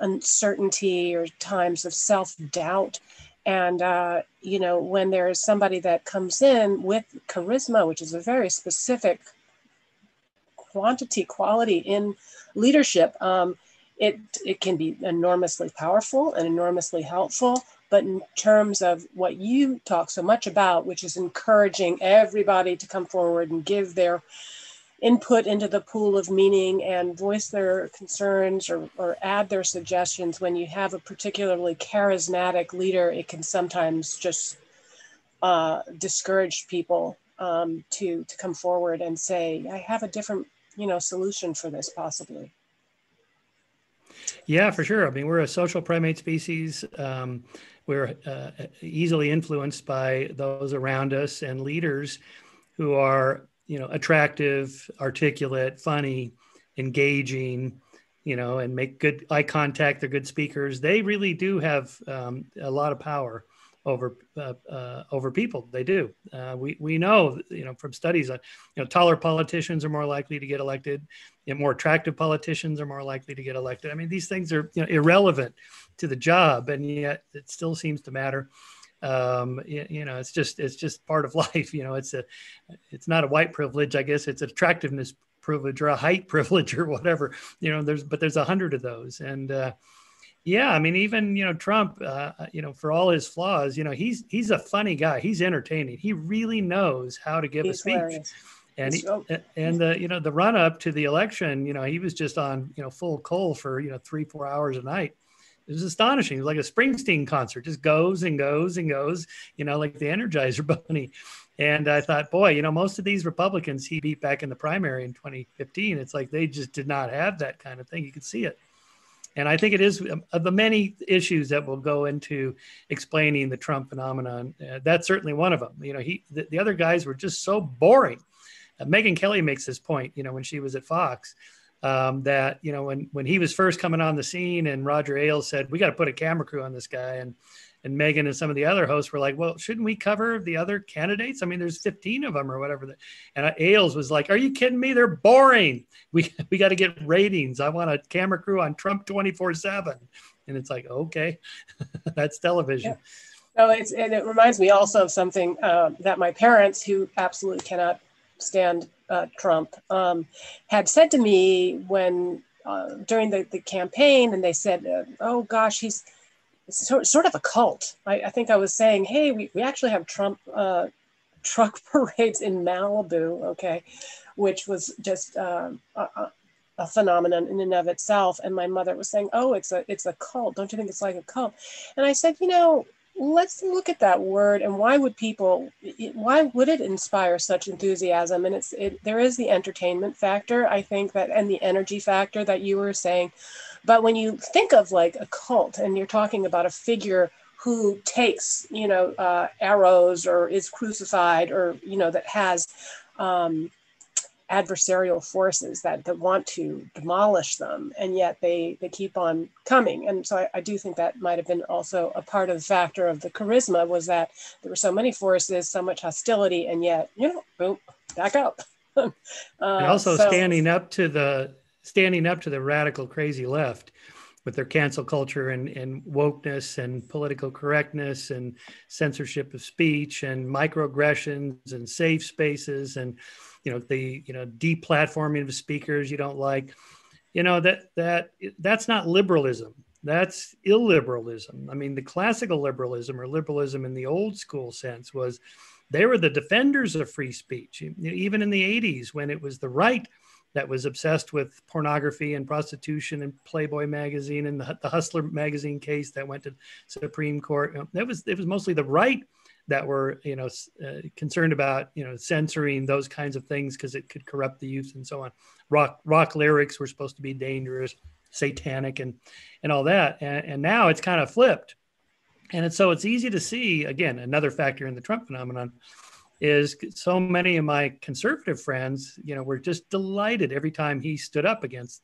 uncertainty or times of self doubt. And, uh, you know, when there is somebody that comes in with charisma, which is a very specific quantity, quality in leadership, um, it, it can be enormously powerful and enormously helpful. But in terms of what you talk so much about, which is encouraging everybody to come forward and give their input into the pool of meaning and voice their concerns or, or add their suggestions. When you have a particularly charismatic leader it can sometimes just uh, discourage people um, to to come forward and say i have a different you know solution for this possibly. Yeah for sure. I mean we're a social primate species. Um, we're uh, easily influenced by those around us and leaders who are you know attractive articulate funny engaging you know and make good eye contact they're good speakers. They really do have um, a lot of power over uh, uh, over people. They do. Uh, we we know you know from studies that you know taller politicians are more likely to get elected know, more attractive politicians are more likely to get elected. I mean these things are you know irrelevant to the job and yet it still seems to matter um, you, you, know, it's just it's just part of life. You know, it's a it's not a white privilege, I guess. It's an attractiveness privilege or a height privilege or whatever. You know, there's but there's a hundred of those, and uh, yeah, I mean, even you know Trump, uh, you know, for all his flaws, you know, he's he's a funny guy. He's entertaining. He really knows how to give he's a speech. Hilarious. And he, and the you know the run up to the election, you know, he was just on you know full coal for you know three four hours a night it was astonishing. It was like a Springsteen concert, just goes and goes and goes, you know, like the Energizer Bunny. And I thought, boy, you know, most of these Republicans he beat back in the primary in 2015, it's like they just did not have that kind of thing. You could see it. And I think it is um, of the many issues that will go into explaining the Trump phenomenon. Uh, that's certainly one of them. You know, he the, the other guys were just so boring. Uh, Megyn Kelly makes this point, you know, when she was at Fox um, that you know when when he was first coming on the scene and Roger Ailes said we got to put a camera crew on this guy and and Megyn and some of the other hosts were like, well, shouldn't we cover the other candidates? I mean, there's 15 of them or whatever. And Ailes was like, are you kidding me? They're boring. We we got to get ratings. I want a camera crew on Trump 24 seven. And it's like, okay, that's television. Yeah. It's, and it reminds me also of something uh, that my parents, who absolutely cannot stand uh, Trump, um, had said to me when uh, during the, the campaign, and they said, uh, "Oh gosh, he's sort, sort of a cult." I, I, think I was saying, "Hey, we, we actually have Trump uh, truck parades in Malibu, okay," which was just uh, a, a phenomenon in and of itself. And my mother was saying, "Oh, it's a it's a cult. Don't you think it's like a cult?" And I said, "You know." Let's look at that word and why would people why would it inspire such enthusiasm? And it's it, there is the entertainment factor i think that and the energy factor that you were saying. But when you think of like a cult and you're talking about a figure who takes you know uh, arrows or is crucified or you know that has um, adversarial forces that, that want to demolish them and yet they they keep on coming. And so I, I, do think that might have been also a part of the factor of the charisma was that there were so many forces so much hostility and yet you know boom back up. Uh, and also so, standing up to the standing up to the radical crazy left with their cancel culture and, and wokeness and political correctness and censorship of speech and microaggressions and safe spaces and you know the you know deplatforming of speakers you don't like. You know that that that's not liberalism. That's illiberalism. I mean the classical liberalism or liberalism in the old school sense was they were the defenders of free speech. Even in the 80s when it was the right that was obsessed with pornography and prostitution and Playboy magazine and the, the Hustler magazine case that went to Supreme Court. That was it was mostly the right that were you know uh, concerned about you know censoring those kinds of things because it could corrupt the youth and so on. Rock rock lyrics were supposed to be dangerous, satanic, and and all that. And, and now it's kind of flipped. And it's, so it's easy to see again another factor in the Trump phenomenon is so many of my conservative friends, you know, were just delighted every time he stood up against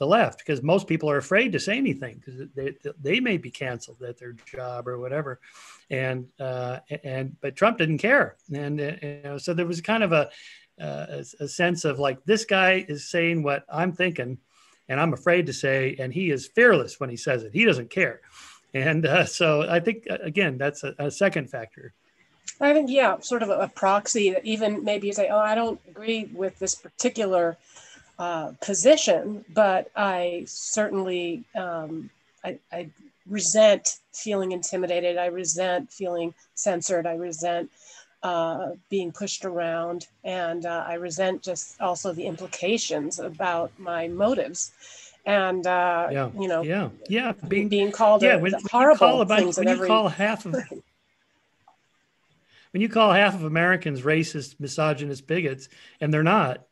the left because most people are afraid to say anything because they, they may be canceled at their job or whatever. And, uh, and, but Trump didn't care. And, uh, you know, so there was kind of a, uh, a, a sense of like, this guy is saying what I'm thinking and I'm afraid to say, and he is fearless when he says it. He doesn't care. And uh, so I think, again, that's a, a second factor. I think, yeah, sort of a proxy that even maybe you say, oh, I don't agree with this particular uh, position, but I certainly, um, I, I, resent feeling intimidated. I resent feeling censored. I resent uh, being pushed around. And uh, I resent just also the implications about my motives. And, uh, yeah. you know, yeah, yeah, being, being called yeah, when, horrible when you call about, things when you every, call half of when you call half of Americans racist, misogynist bigots, and they're not,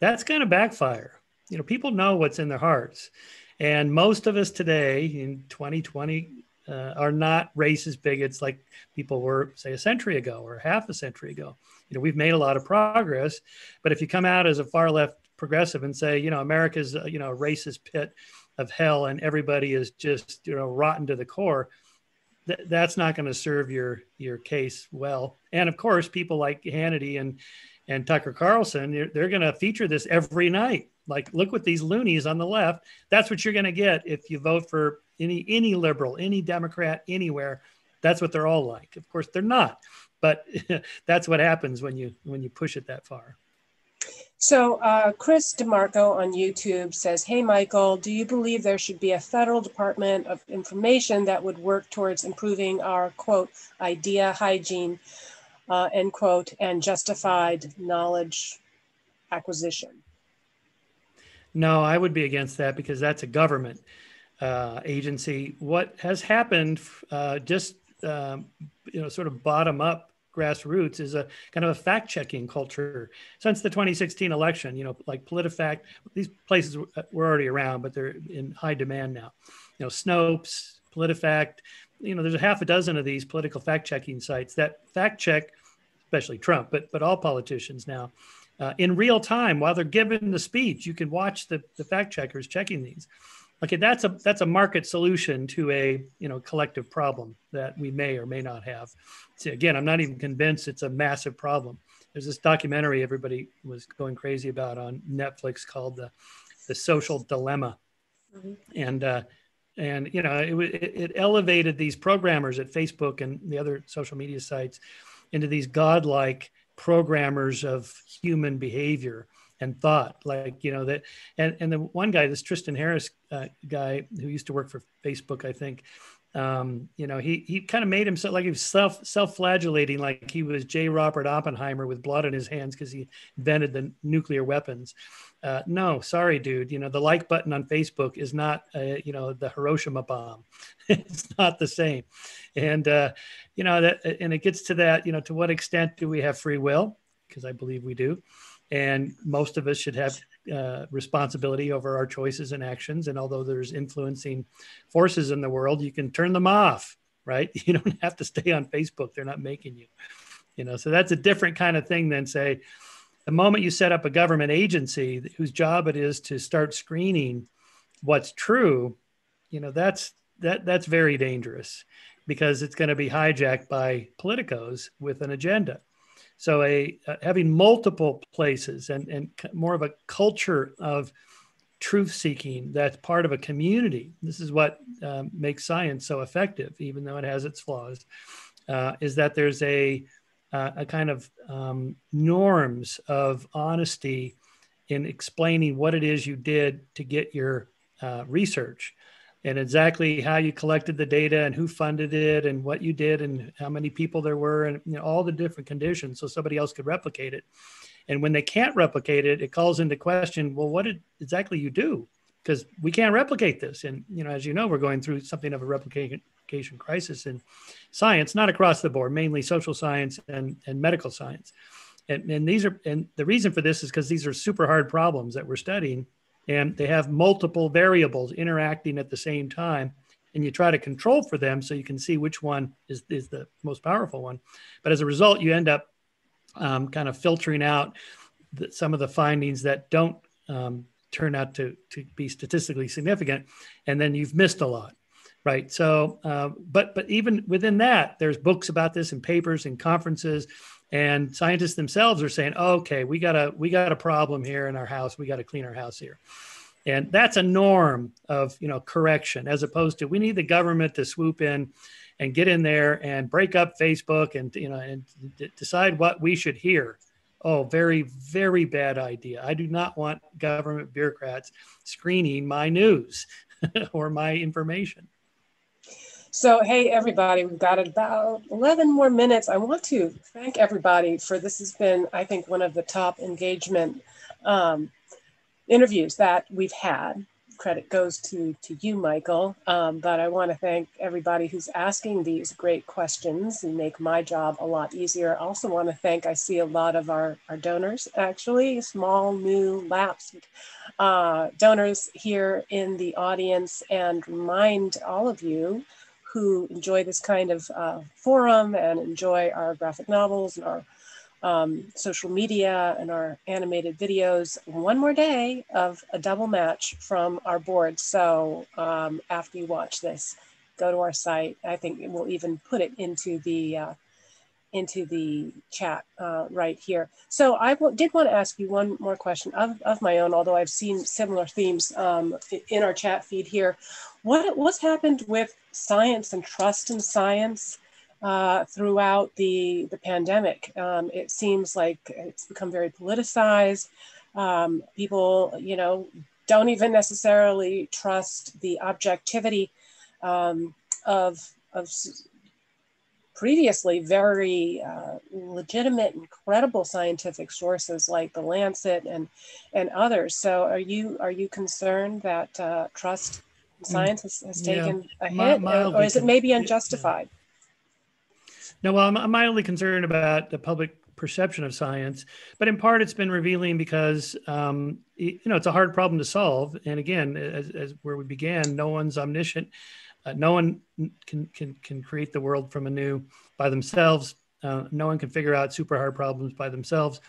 that's going to backfire. You know, people know what's in their hearts. And most of us today in 2020 uh, are not racist bigots like people were, say, a century ago or half a century ago. You know, we've made a lot of progress, but if you come out as a far left progressive and say, you know, America's, uh, you know, a racist pit of hell and everybody is just, you know, rotten to the core, th- that's not going to serve your your case well. And of course, people like Hannity and and Tucker Carlson, they're, they're going to feature this every night. Like, look what these loonies on the left. That's what you're going to get if you vote for any any liberal, any Democrat, anywhere. That's what they're all like. Of course, they're not, but that's what happens when you when you push it that far. So uh, Chris DeMarco on YouTube says, Hey, Michael, do you believe there should be a federal department of information that would work towards improving our, quote, idea hygiene, uh, end quote, and justified knowledge acquisition? No, I would be against that because that's a government uh, agency. What has happened uh, just, um, you know, sort of bottom up grassroots is a kind of a fact checking culture since the 2016 election. You know, like PolitiFact, these places were already around, but they're in high demand now. You know, Snopes, PolitiFact, you know, there's a half a dozen of these political fact checking sites that fact check, especially Trump, but but all politicians now. Uh, in real time while they're giving the speech, you can watch the, the fact checkers checking these okay that's a that's a market solution to a you know collective problem that we may or may not have See, again i'm not even convinced it's a massive problem there's this documentary everybody was going crazy about on netflix called the the social dilemma mm-hmm. and uh and you know it, it, elevated these programmers at facebook and the other social media sites into these godlike programmers of human behavior and thought. Like you know that and and the one guy this tristan harris uh, guy who used to work for facebook i think um, you know he he kind of made himself like he was self self-flagellating like he was j. Robert oppenheimer with blood on his hands because he invented the nuclear weapons uh, no sorry dude. You know the like button on facebook is not uh, you know the hiroshima bomb. It's not the same. And uh, you know that and it gets to that you know to what extent do we have free will? Because i believe we do. And most of us should have uh, responsibility over our choices and actions. And although there's influencing forces in the world you can turn them off right? You don't have to stay on facebook. They're not making you. You know so that's a different kind of thing than say the moment you set up a government agency whose job it is to start screening what's true you know that's that that's very dangerous because it's going to be hijacked by politicos with an agenda so a uh, having multiple places and and more of a culture of truth seeking that's part of a community. This is what um, makes science so effective, even though it has its flaws, uh, is that there's a, uh, a kind of um, norms of honesty in explaining what it is you did to get your uh, research and exactly how you collected the data and who funded it and what you did and how many people there were and you know, all the different conditions so somebody else could replicate it. And when they can't replicate it it calls into question well what did exactly you do? Because we can't replicate this. And you know as you know we're going through something of a replication crisis in science not across the board mainly social science and, and medical science. And, and these are and the reason for this is because these are super hard problems that we're studying and they have multiple variables interacting at the same time and you try to control for them so you can see which one is, is the most powerful one. But as a result you end up um, kind of filtering out the, some of the findings that don't um, turn out to, to be statistically significant and then you've missed a lot right so uh, but but even within that there's books about this and papers and conferences and scientists themselves are saying okay we got a we got a problem here in our house we got to clean our house here. And that's a norm of you know correction as opposed to we need the government to swoop in and get in there and break up facebook and you know and d- decide what we should hear. Oh very very bad idea. I do not want government bureaucrats screening my news or my information so, hey, everybody, we've got about 11 more minutes. I want to thank everybody for this has been, I think, one of the top engagement um, interviews that we've had. Credit goes to, to you, Michael. Um, but I want to thank everybody who's asking these great questions and make my job a lot easier. I also want to thank, I see a lot of our, our donors, actually, small, new, lapsed uh, donors here in the audience, and remind all of you who enjoy this kind of uh, forum and enjoy our graphic novels and our um, social media and our animated videos. One more day of a double match from our board. So um, after you watch this, go to our site. I think we'll even put it into the uh, into the chat uh, right here. So I did want to ask you one more question of, of my own, although I've seen similar themes um, in our chat feed here. What, what's happened with science and trust in science uh, throughout the, the pandemic? Um, it seems like it's become very politicized. Um, people, you know, don't even necessarily trust the objectivity um, of, of previously very uh, legitimate and credible scientific sources like the Lancet and and others. So are you are you concerned that uh, trust science has, has taken yeah, a hit, or is it maybe unjustified? No, well, I'm, I'm mildly concerned about the public perception of science, but in part it's been revealing because um, you know it's a hard problem to solve. And again, as, as where we began, no one's omniscient. Uh, no one can, can, can create the world from anew by themselves. Uh, no one can figure out super hard problems by themselves.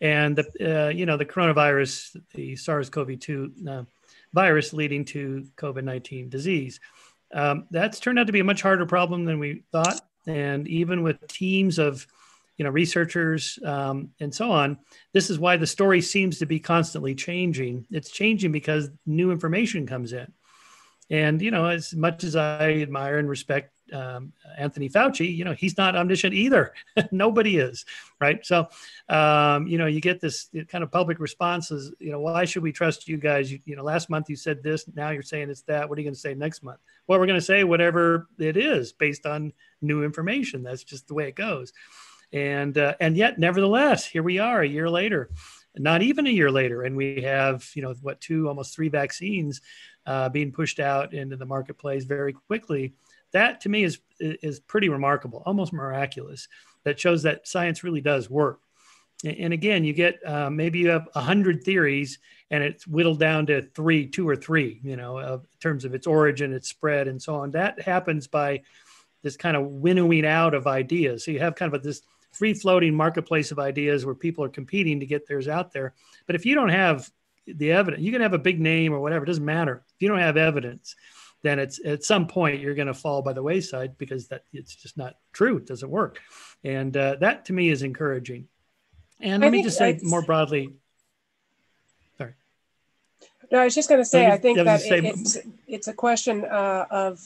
And the, uh, you know the coronavirus, the SARS-CoV-2 uh, virus leading to COVID-19 disease, um, that's turned out to be a much harder problem than we thought. And even with teams of you know researchers um, and so on, this is why the story seems to be constantly changing. It's changing because new information comes in. And you know, as much as I admire and respect um, Anthony Fauci, you know, he's not omniscient either. Nobody is, right? So, um, you know, you get this kind of public responses. You know, why should we trust you guys? You, you know, last month you said this, now you're saying it's that. What are you going to say next month? Well, we're going to say whatever it is based on new information. That's just the way it goes. And uh, and yet, nevertheless, here we are a year later not even a year later and we have you know what two almost three vaccines uh, being pushed out into the marketplace very quickly. That to me is is pretty remarkable, almost miraculous. That shows that science really does work. And again, you get uh, maybe you have a hundred theories, and it's whittled down to three, two or three. You know, in terms of its origin, its spread, and so on. That happens by this kind of winnowing out of ideas. So you have kind of a, this free floating marketplace of ideas where people are competing to get theirs out there. But if you don't have the evidence. You can have a big name or whatever, it doesn't matter. If you don't have evidence, then it's at some point you're going to fall by the wayside because that it's just not true. It doesn't work. And uh, that to me is encouraging. And let me just say more broadly. Sorry. No, I was just going to say, I think that it, it's it's a question uh, of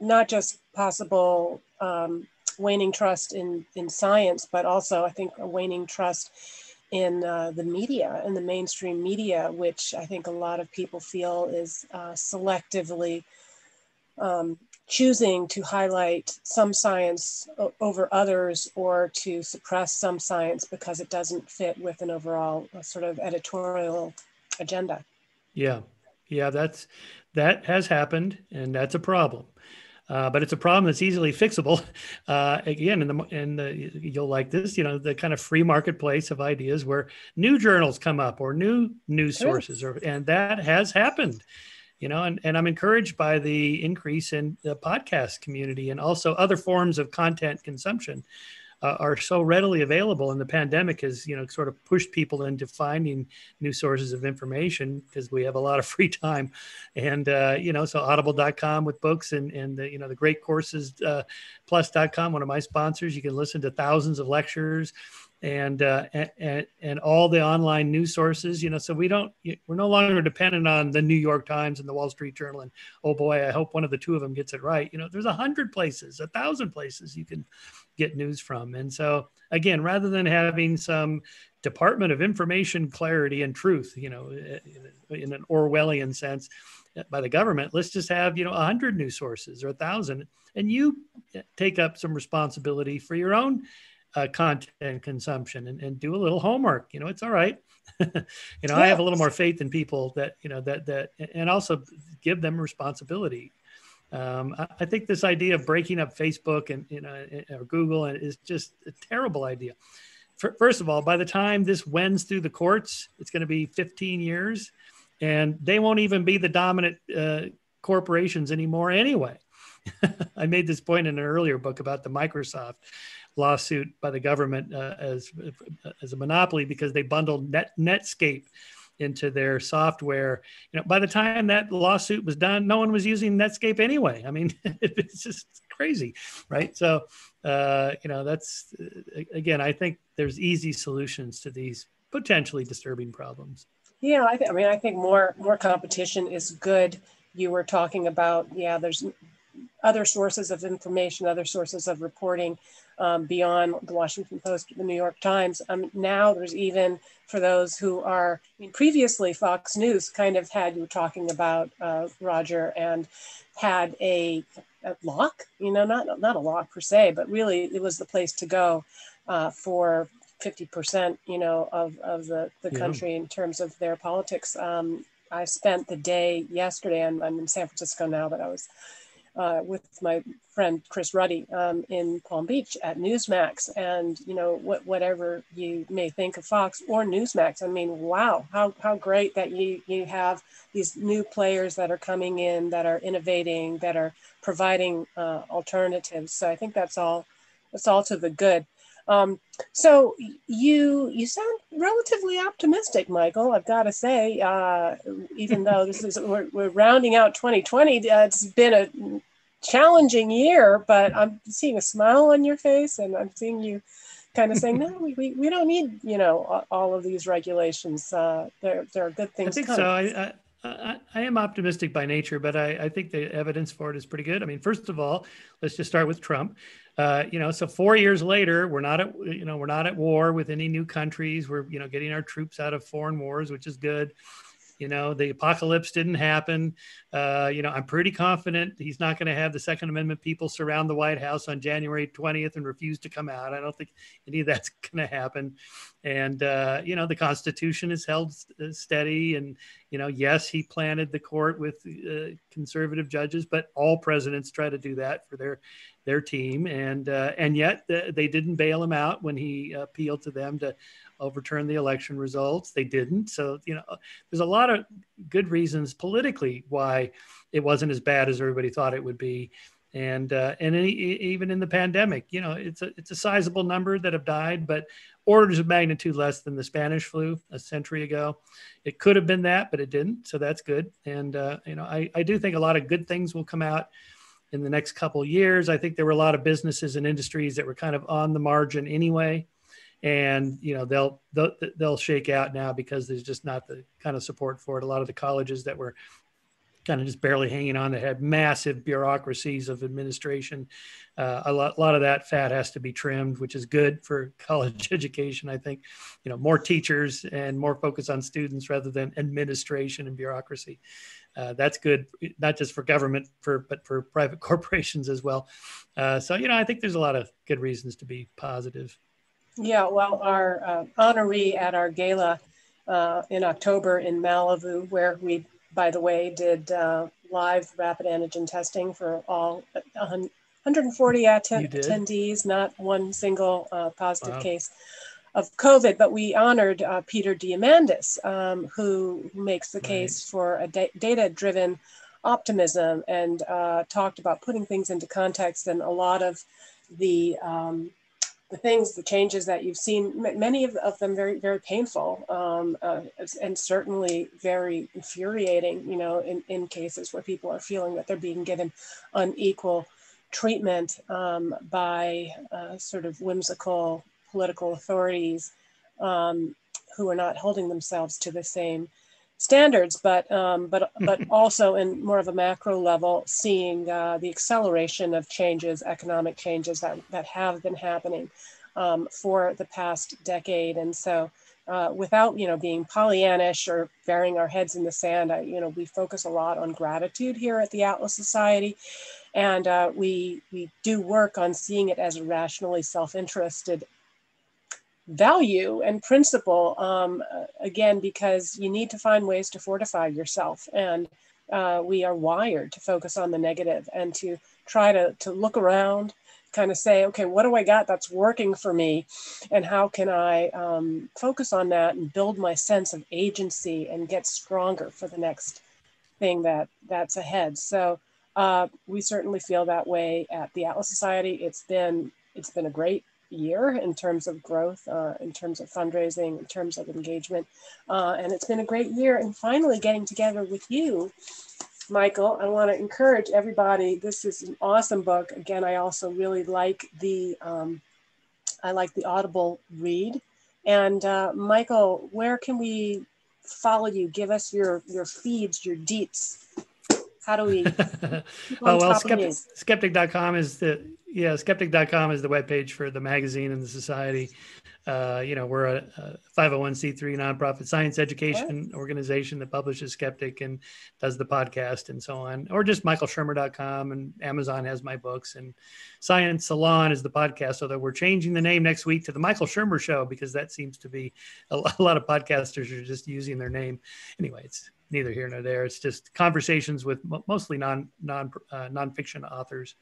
not just possible um, waning trust in in science, but also I think a waning trust in uh, the media and the mainstream media, which I think a lot of people feel is uh, selectively um, choosing to highlight some science over others or to suppress some science because it doesn't fit with an overall uh, sort of editorial agenda. Yeah, yeah, that's that has happened, and that's a problem. Uh, but it's a problem that's easily fixable. Uh, again, in the in the you'll like this, you know, the kind of free marketplace of ideas where new journals come up or new news sources, or and that has happened. You know, and, and I'm encouraged by the increase in the podcast community and also other forms of content consumption uh, are so readily available. And the pandemic has you know sort of pushed people into finding new sources of information because we have a lot of free time. And uh, you know so audible.com with books and and the, you know the great courses uh, plus.com one of my sponsors. You can listen to thousands of lectures and, uh, and and all the online news sources. You know, so we don't we're no longer dependent on the New York Times and the Wall Street Journal. And oh boy, I hope one of the two of them gets it right. You know, there's a hundred places, a thousand places you can get news from. And so again, rather than having some Department of Information Clarity and Truth, you know, eh, in an Orwellian sense eh, by the government, let's just have, you know, a hundred news sources or a thousand, and you eh, take up some responsibility for your own uh, content consumption and, and do a little homework. You know, it's all right. you know, I have a little more faith in people that, you know, that, that, and also give them responsibility um, I, I, think this idea of breaking up Facebook and you know or Google is just a terrible idea. First of all, by the time this wends through the courts, it's going to be 15 years, and they won't even be the dominant uh, corporations anymore anyway. I made this point in an earlier book about the Microsoft lawsuit by the government uh, as as a monopoly because they bundled Net, Netscape into their software. You know, by the time that lawsuit was done, no one was using Netscape anyway. I mean, it's just crazy, right? So, uh, you know, that's uh, again, I think there's easy solutions to these potentially disturbing problems. Yeah, I, th- I mean, I think more more competition is good. You were talking about, yeah, there's other sources of information, other sources of reporting um, beyond the Washington Post, the New York Times. Um, now there's even for those who are, I mean, previously Fox News kind of had, you were talking about uh, Roger, and had a, a, lock, you know, not, not a lock per se, but really it was the place to go uh, for 50%, you know, of, of the, the country yeah. in terms of their politics. Um, I spent the day yesterday, I'm, I'm in San Francisco now, but I was uh, with my friend Chris Ruddy um, in Palm Beach at Newsmax. And, you know, what, whatever you may think of Fox or Newsmax, I mean, wow, how, how great that you, you have these new players that are coming in, that are innovating, that are providing uh, alternatives. So I think that's all, that's all to the good. Um, so you you sound relatively optimistic, Michael. I've got to say, uh, even though this is we're, we're rounding out 2020, uh, it's been a challenging year, but I'm seeing a smile on your face, and I'm seeing you kind of saying, no, we, we, don't need you know all of these regulations. Uh, there there are good things. I think coming. so. I, I... I, I, am optimistic by nature, but I, I, think the evidence for it is pretty good. I mean, first of all, let's just start with Trump. Uh, you know, so four years later, we're not at you know we're not at war with any new countries. We're you know getting our troops out of foreign wars, which is good. You know, the apocalypse didn't happen. Uh, you know, I'm pretty confident he's not going to have the Second Amendment people surround the White House on January 20th and refuse to come out. I don't think any of that's going to happen. And, uh, you know, the Constitution is held uh, steady. And, you know, yes, he planted the court with uh, conservative judges, but all presidents try to do that for their their team, and uh, and yet they didn't bail him out when he appealed to them to overturn the election results. They didn't. So, you know, there's a lot of good reasons politically why it wasn't as bad as everybody thought it would be. And uh, and any, even in the pandemic, you know, it's a it's a sizable number that have died, but orders of magnitude less than the Spanish flu a century ago. It could have been that, but it didn't. So that's good. And uh, you know, I, I do think a lot of good things will come out in the next couple years. I think there were a lot of businesses and industries that were kind of on the margin anyway and you know they'll, they'll they'll shake out now because there's just not the kind of support for it. A lot of the colleges that were kind of just barely hanging on. They had massive bureaucracies of administration. Uh, a, lot, a lot of that fat has to be trimmed, which is good for college education. I think, you know, more teachers and more focus on students rather than administration and bureaucracy. Uh, that's good, not just for government, for but for private corporations as well. Uh, so, you know, I think there's a lot of good reasons to be positive. Yeah, well, our uh, honoree at our gala uh, in October in Malibu, where we by the way, did uh, live rapid antigen testing for all 140 att- attendees, not one single uh, positive wow. case of COVID. But we honored uh, Peter Diamandis, um, who makes the right. case for a da- data driven optimism and uh, talked about putting things into context and a lot of the um, the things, the changes that you've seen, many of, of them very, very painful um, uh, and certainly very infuriating, you know, in, in cases where people are feeling that they're being given unequal treatment um, by uh, sort of whimsical political authorities um, who are not holding themselves to the same standards, but um, but but also in more of a macro level, seeing uh, the acceleration of changes, economic changes that that have been happening um, for the past decade, and so. Uh, without you know being Pollyannish or burying our heads in the sand, I, you know we focus a lot on gratitude here at the Atlas Society, and uh, we we do work on seeing it as a rationally self-interested value and principle um, again because you need to find ways to fortify yourself. And uh, we are wired to focus on the negative and to try to, to look around kind of say okay what do i got that's working for me? And how can i um, focus on that and build my sense of agency and get stronger for the next thing that that's ahead? So uh, we certainly feel that way at the atlas society. It's been it's been a great year in terms of growth, uh, in terms of fundraising, in terms of engagement. Uh, and it's been a great year. And finally, getting together with you, Michael, I want to encourage everybody. This is an awesome book. Again, I also really like the um, I like the Audible read. And uh, Michael, where can we follow you? Give us your your feeds, your deets. How do we? oh well, skeptic, skeptic.com is the yeah, skeptic.com is the webpage for the magazine and the society. Uh, you know, we're a, a 501c3 nonprofit science education organization that publishes Skeptic and does the podcast and so on, or just michaelshermer.com and Amazon has my books and Science Salon is the podcast. Although we're changing the name next week to the Michael Shermer Show because that seems to be a, a lot of podcasters are just using their name. Anyway, it's neither here nor there. It's just conversations with mostly non non uh, nonfiction authors.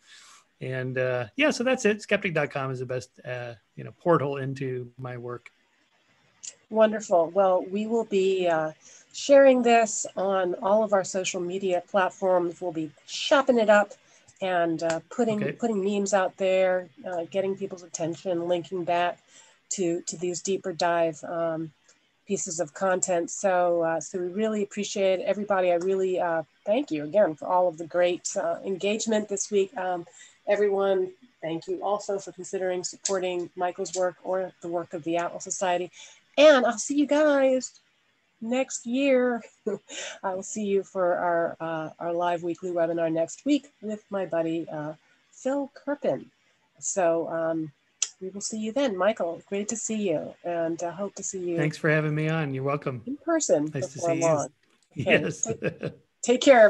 And uh, yeah so that's it. Skeptic.com is the best uh, you know portal into my work. Wonderful. Well we will be uh, sharing this on all of our social media platforms. We'll be chopping it up and uh, putting okay. putting memes out there uh, getting people's attention linking back to to these deeper dive um, pieces of content so uh, so we really appreciate everybody i really thank you again for all of the great engagement this week um, everyone, thank you also for considering supporting Michael's work or the work of the Atlas Society. And I'll see you guys next year. I will see you for our, uh, our live weekly webinar next week with my buddy uh, Phil Kerpen. So um, we will see you then. Michael, great to see you and uh, hope to see you. Thanks for having me on. You're welcome. In person. Nice to see long. you. Okay, yes. take, take care.